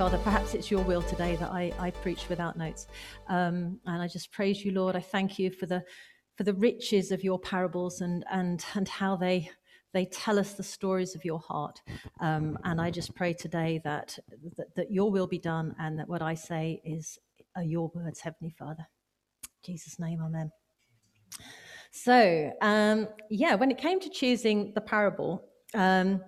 Father, perhaps it's your will today that I, I preach without notes. Um, and I just praise you, Lord. I thank you for the for the riches of your parables and and and how they they tell us the stories of your heart. Um, and I just pray today that, that that your will be done and that what I say is are your words, Heavenly Father. In Jesus' name, Amen. So, um, yeah, when it came to choosing the parable, um,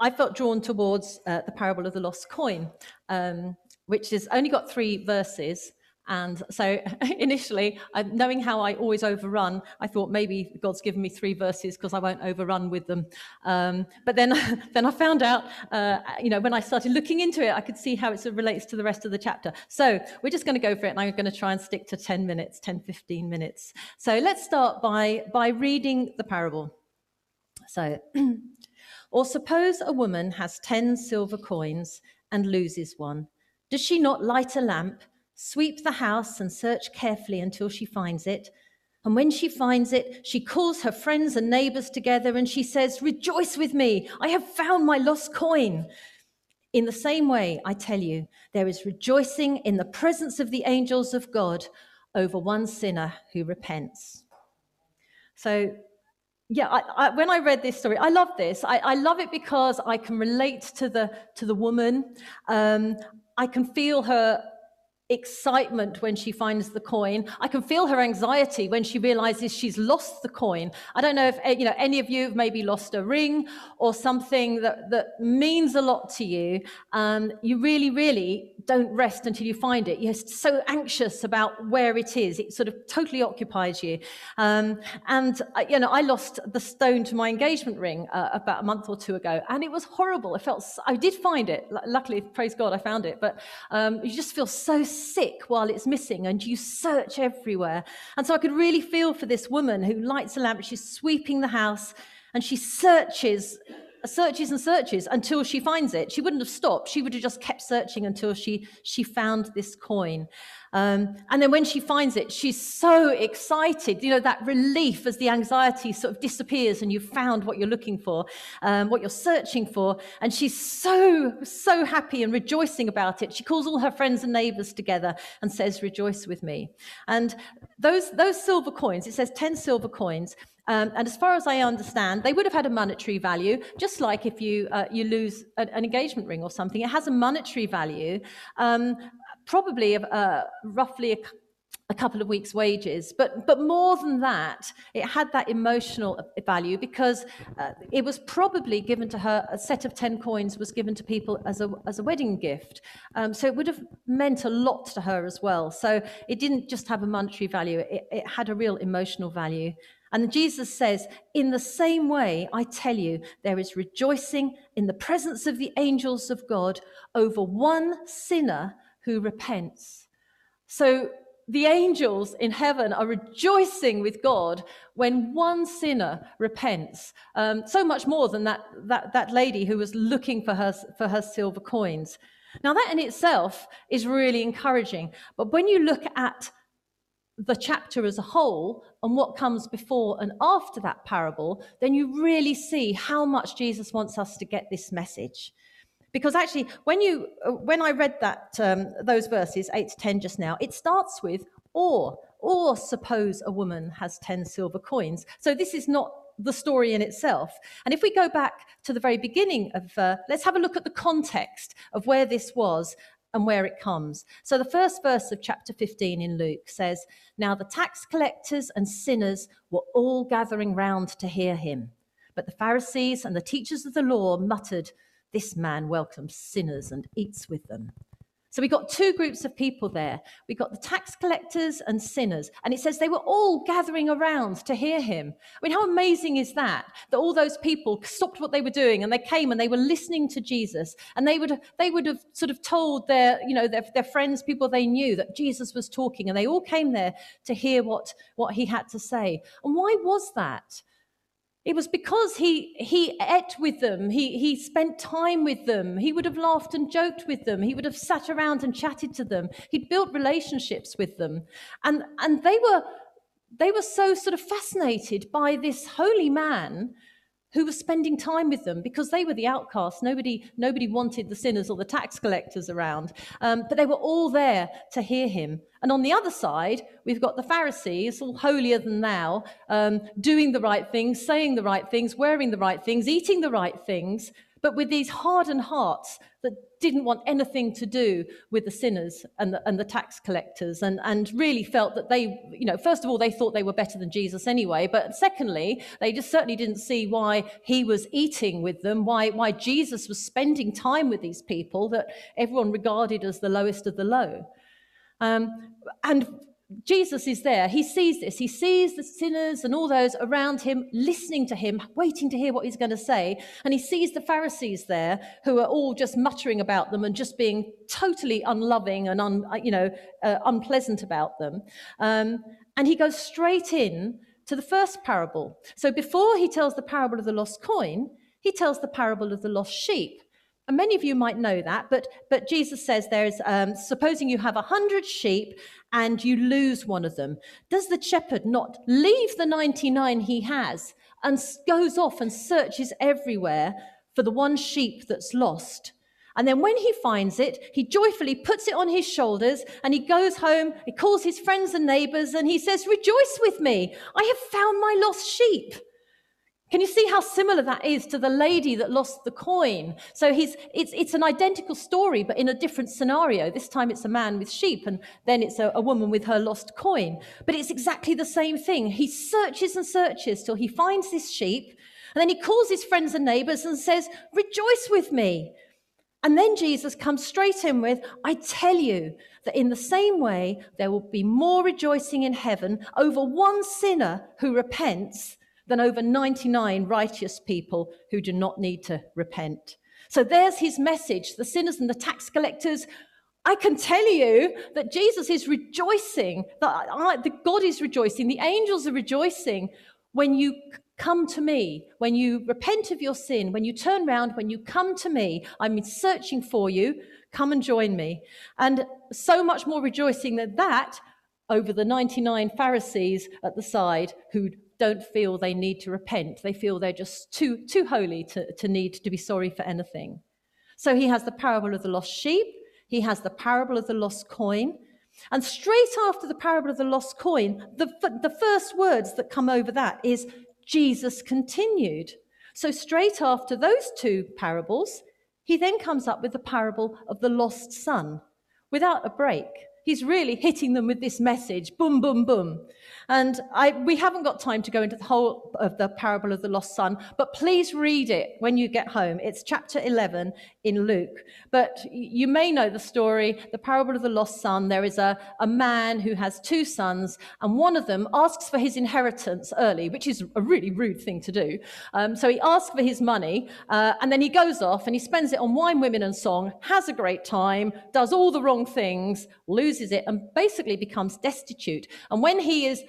I felt drawn towards uh, the parable of the lost coin, um, which has only got three verses. And so initially, knowing how I always overrun, I thought maybe God's given me three verses because I won't overrun with them. Um, but then, then I found out, uh, you know, when I started looking into it, I could see how it relates to the rest of the chapter. So we're just going to go for it, and I'm going to try and stick to 10 minutes, 10, 15 minutes. So let's start by, by reading the parable. So, or suppose a woman has 10 silver coins and loses one. Does she not light a lamp? sweep the house and search carefully until she finds it. And when she finds it, she calls her friends and neighbors together and she says, Rejoice with me, I have found my lost coin. In the same way, I tell you, there is rejoicing in the presence of the angels of God over one sinner who repents. So, yeah, I, I, when I read this story, I love this. I, I, love it because I can relate to the to the woman. Um, I can feel her excitement when she finds the coin. I can feel her anxiety when she realizes she's lost the coin. I don't know if eh, you know any of you have maybe lost a ring or something that, that means a lot to you. Um, you really, really don't rest until you find it. You're so anxious about where it is. It sort of totally occupies you. Um, and uh, you know, I lost the stone to my engagement ring uh, about a month or two ago, and it was horrible. I felt I did find it. Luckily, praise God, I found it. But um, you just feel so sick while it's missing and you search everywhere. And so I could really feel for this woman who lights a lamp, she's sweeping the house and she searches searches and searches until she finds it. She wouldn't have stopped. She would have just kept searching until she she found this coin. Um, and then when she finds it, she's so excited, you know, that relief as the anxiety sort of disappears and you've found what you're looking for, um, what you're searching for. And she's so, so happy and rejoicing about it. She calls all her friends and neighbors together and says, Rejoice with me. And those, those silver coins, it says 10 silver coins. Um, and as far as I understand, they would have had a monetary value, just like if you uh, you lose a, an engagement ring or something. It has a monetary value. Um, probably uh, roughly a, a couple of weeks' wages. But, but more than that, it had that emotional value because uh, it was probably given to her, a set of 10 coins was given to people as a, as a wedding gift. Um, so it would have meant a lot to her as well. So it didn't just have a monetary value, it, it had a real emotional value. And Jesus says, In the same way, I tell you, there is rejoicing in the presence of the angels of God over one sinner who repents. So the angels in heaven are rejoicing with God when one sinner repents. Um, so much more than that, that, that lady who was looking for her, for her silver coins. Now, that in itself is really encouraging. But when you look at the chapter as a whole and what comes before and after that parable, then you really see how much Jesus wants us to get this message. Because actually, when you uh, when I read that um, those verses eight to ten just now, it starts with or or suppose a woman has ten silver coins. So this is not the story in itself. And if we go back to the very beginning of, uh, let's have a look at the context of where this was and where it comes. So the first verse of chapter 15 in Luke says, Now the tax collectors and sinners were all gathering round to hear him. But the Pharisees and the teachers of the law muttered, this man welcomes sinners and eats with them. So we got two groups of people there. We got the tax collectors and sinners. And it says they were all gathering around to hear him. I mean, how amazing is that? That all those people stopped what they were doing and they came and they were listening to Jesus. And they would, they would have sort of told their, you know, their, their friends, people they knew that Jesus was talking. And they all came there to hear what, what he had to say. And why was that? It was because he, he ate with them, he, he spent time with them, he would have laughed and joked with them, he would have sat around and chatted to them, he'd built relationships with them. And, and they, were, they were so sort of fascinated by this holy man who was spending time with them because they were the outcasts. Nobody, nobody wanted the sinners or the tax collectors around, um, but they were all there to hear him. And on the other side, we've got the Pharisees, all holier than thou, um, doing the right things, saying the right things, wearing the right things, eating the right things, but with these hardened hearts that didn't want anything to do with the sinners and the, and the tax collectors and, and really felt that they, you know, first of all, they thought they were better than Jesus anyway. But secondly, they just certainly didn't see why he was eating with them, why, why Jesus was spending time with these people that everyone regarded as the lowest of the low. Um, and Jesus is there. He sees this. He sees the sinners and all those around him listening to him, waiting to hear what he's going to say. And he sees the Pharisees there who are all just muttering about them and just being totally unloving and un, you know, uh, unpleasant about them. Um, and he goes straight in to the first parable. So before he tells the parable of the lost coin, he tells the parable of the lost sheep. And many of you might know that, but, but Jesus says there is, um, supposing you have a hundred sheep and you lose one of them, does the shepherd not leave the 99 he has and goes off and searches everywhere for the one sheep that's lost? And then when he finds it, he joyfully puts it on his shoulders and he goes home, he calls his friends and neighbors and he says, Rejoice with me, I have found my lost sheep. Can you see how similar that is to the lady that lost the coin? So he's, it's, it's an identical story, but in a different scenario. This time it's a man with sheep, and then it's a, a woman with her lost coin. But it's exactly the same thing. He searches and searches till he finds this sheep, and then he calls his friends and neighbors and says, Rejoice with me. And then Jesus comes straight in with, I tell you that in the same way, there will be more rejoicing in heaven over one sinner who repents than over 99 righteous people who do not need to repent. So there's his message. The sinners and the tax collectors, I can tell you that Jesus is rejoicing, that, I, that God is rejoicing, the angels are rejoicing when you come to me, when you repent of your sin, when you turn round, when you come to me. I'm searching for you. Come and join me. And so much more rejoicing than that over the 99 Pharisees at the side who don't feel they need to repent. They feel they're just too, too holy to, to need to be sorry for anything. So he has the parable of the lost sheep, he has the parable of the lost coin. And straight after the parable of the lost coin, the, the first words that come over that is Jesus continued. So, straight after those two parables, he then comes up with the parable of the lost son without a break. He's really hitting them with this message boom, boom, boom. And I, we haven't got time to go into the whole of the parable of the lost son, but please read it when you get home. It's chapter 11 in Luke. But you may know the story, the parable of the lost son. There is a, a man who has two sons, and one of them asks for his inheritance early, which is a really rude thing to do. Um, so he asks for his money, uh, and then he goes off and he spends it on wine, women, and song, has a great time, does all the wrong things, loses it, and basically becomes destitute. And when he is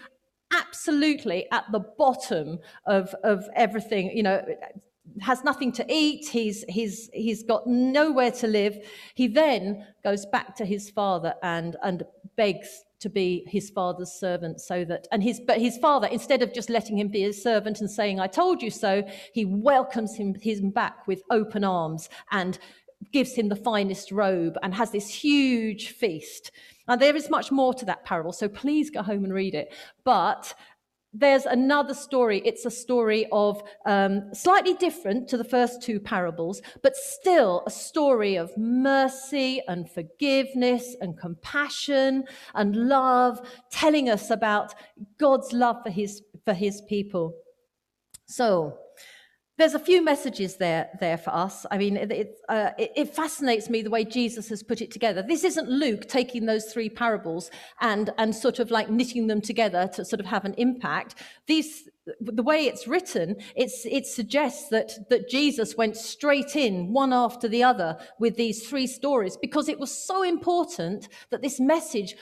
absolutely at the bottom of, of everything, you know, has nothing to eat, he's, he's, he's got nowhere to live. He then goes back to his father and, and begs to be his father's servant so that and his but his father instead of just letting him be his servant and saying i told you so he welcomes him him back with open arms and gives him the finest robe and has this huge feast and there is much more to that parable, so please go home and read it. But there's another story. It's a story of um, slightly different to the first two parables, but still a story of mercy and forgiveness and compassion and love, telling us about God's love for his, for his people. So, there's a few messages there there for us. I mean, it, uh, it, it, fascinates me the way Jesus has put it together. This isn't Luke taking those three parables and and sort of like knitting them together to sort of have an impact. These the way it's written, it's, it suggests that, that Jesus went straight in one after the other with these three stories because it was so important that this message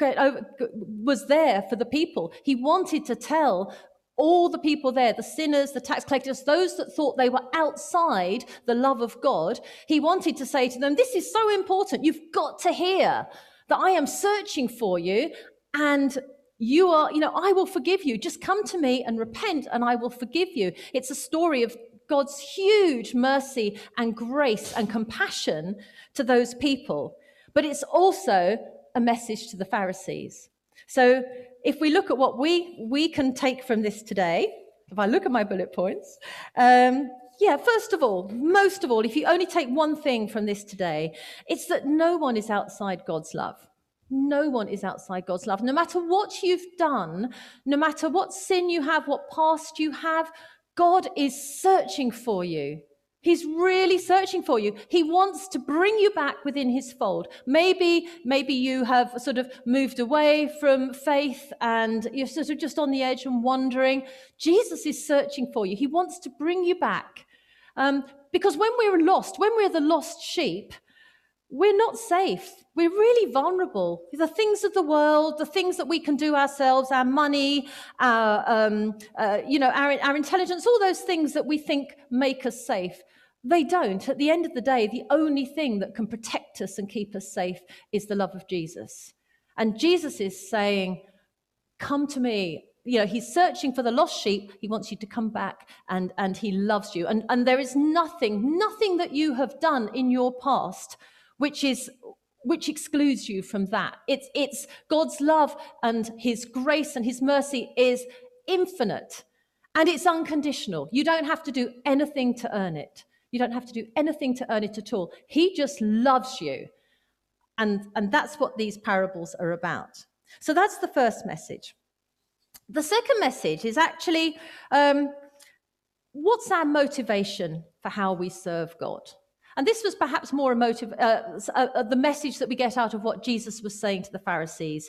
was there for the people. He wanted to tell all the people there, the sinners, the tax collectors, those that thought they were outside the love of God, he wanted to say to them, This is so important. You've got to hear that I am searching for you and you are, you know, I will forgive you. Just come to me and repent, and I will forgive you. It's a story of God's huge mercy and grace and compassion to those people. But it's also a message to the Pharisees. So if we look at what we, we can take from this today, if I look at my bullet points, um, yeah, first of all, most of all, if you only take one thing from this today, it's that no one is outside God's love. No one is outside God's love. No matter what you've done, no matter what sin you have, what past you have, God is searching for you. He's really searching for you. He wants to bring you back within his fold. Maybe, maybe you have sort of moved away from faith and you're sort of just on the edge and wondering. Jesus is searching for you. He wants to bring you back. Um, because when we're lost, when we're the lost sheep, we're not safe. We're really vulnerable. The things of the world, the things that we can do ourselves, our money, our, um, uh, you know, our, our intelligence, all those things that we think make us safe, they don't. At the end of the day, the only thing that can protect us and keep us safe is the love of Jesus. And Jesus is saying, Come to me. You know, he's searching for the lost sheep. He wants you to come back and, and he loves you. And, and there is nothing, nothing that you have done in your past which is which excludes you from that. It's, it's God's love and his grace and his mercy is infinite and it's unconditional. You don't have to do anything to earn it. You don't have to do anything to earn it at all. He just loves you. And, and that's what these parables are about. So that's the first message. The second message is actually um, what's our motivation for how we serve God? And this was perhaps more emotive, uh, uh, uh, the message that we get out of what Jesus was saying to the Pharisees.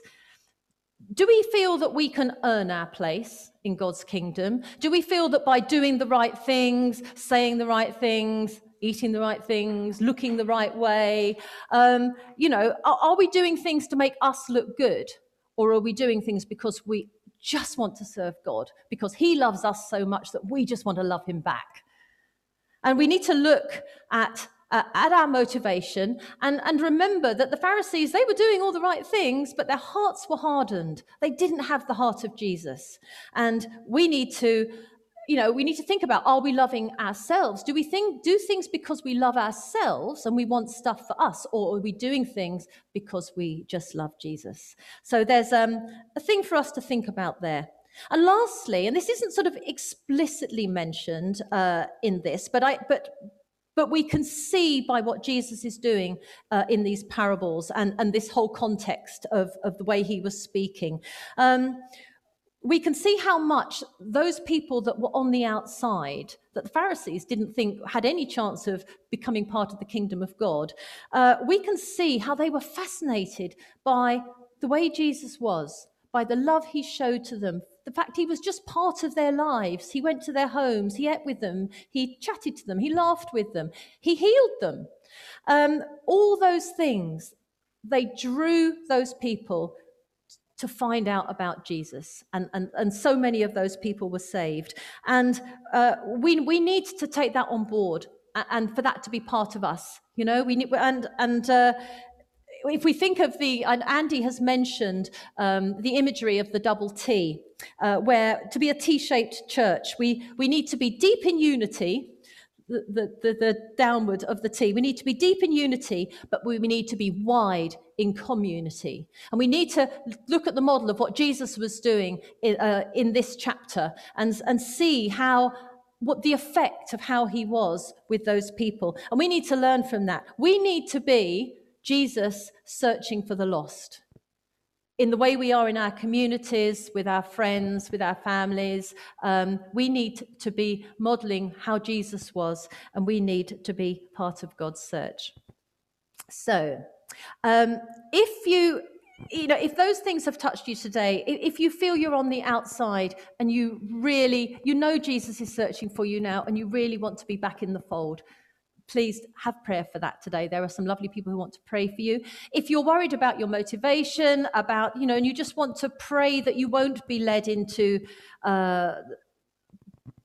Do we feel that we can earn our place in God's kingdom? Do we feel that by doing the right things, saying the right things, eating the right things, looking the right way, um, you know, are, are we doing things to make us look good? Or are we doing things because we just want to serve God, because He loves us so much that we just want to love Him back? And we need to look at uh, at our motivation and, and remember that the Pharisees, they were doing all the right things, but their hearts were hardened. They didn't have the heart of Jesus. And we need to, you know, we need to think about are we loving ourselves? Do we think, do things because we love ourselves and we want stuff for us, or are we doing things because we just love Jesus? So there's um, a thing for us to think about there. And lastly, and this isn't sort of explicitly mentioned uh, in this, but I, but but we can see by what Jesus is doing uh, in these parables and, and this whole context of, of the way he was speaking. Um, we can see how much those people that were on the outside, that the Pharisees didn't think had any chance of becoming part of the kingdom of God, uh, we can see how they were fascinated by the way Jesus was, by the love he showed to them, the fact he was just part of their lives. He went to their homes, he ate with them, he chatted to them, he laughed with them, he healed them. Um, all those things, they drew those people to find out about Jesus. And, and, and so many of those people were saved. And uh, we, we need to take that on board and for that to be part of us. You know, we need, and, and, uh, if we think of the, and Andy has mentioned um, the imagery of the double T, uh, where to be a T shaped church, we, we need to be deep in unity, the, the, the, downward of the T. We need to be deep in unity, but we, we need to be wide in community. And we need to look at the model of what Jesus was doing in, uh, in this chapter and, and see how what the effect of how he was with those people. And we need to learn from that. We need to be Jesus searching for the lost. In the way we are in our communities, with our friends, with our families, um, we need to be modeling how Jesus was, and we need to be part of God's search. So, um, if you you know if those things have touched you today if you feel you're on the outside and you really you know jesus is searching for you now and you really want to be back in the fold please have prayer for that today. There are some lovely people who want to pray for you. If you're worried about your motivation, about, you know, and you just want to pray that you won't be led into uh,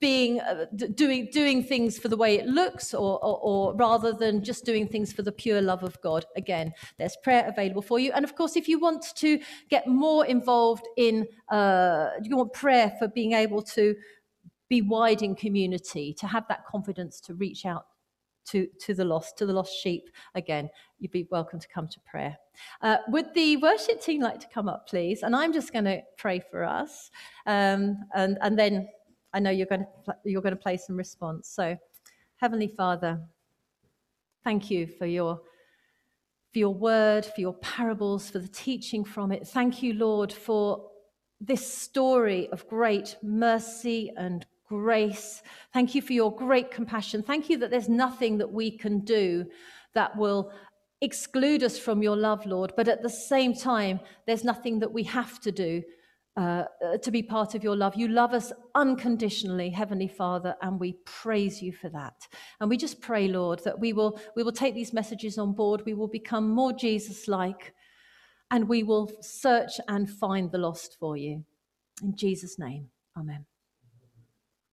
being uh, doing doing things for the way it looks or, or, or, rather than just doing things for the pure love of god again there's prayer available for you and of course if you want to get more involved in uh, you want prayer for being able to be wide in community to have that confidence to reach out to, to the lost, to the lost sheep. Again, you'd be welcome to come to prayer. Uh, would the worship team like to come up, please? And I'm just going to pray for us, um, and and then I know you're going to you're going to play some response. So, Heavenly Father, thank you for your for your word, for your parables, for the teaching from it. Thank you, Lord, for this story of great mercy and grace. Thank you for your great compassion. Thank you that there's nothing that we can do that will exclude us from your love, Lord. But at the same time, there's nothing that we have to do uh, uh, to be part of your love. You love us unconditionally, Heavenly Father, and we praise you for that. And we just pray, Lord, that we will we will take these messages on board. We will become more Jesus-like, and we will search and find the lost for you. In Jesus' name, Amen.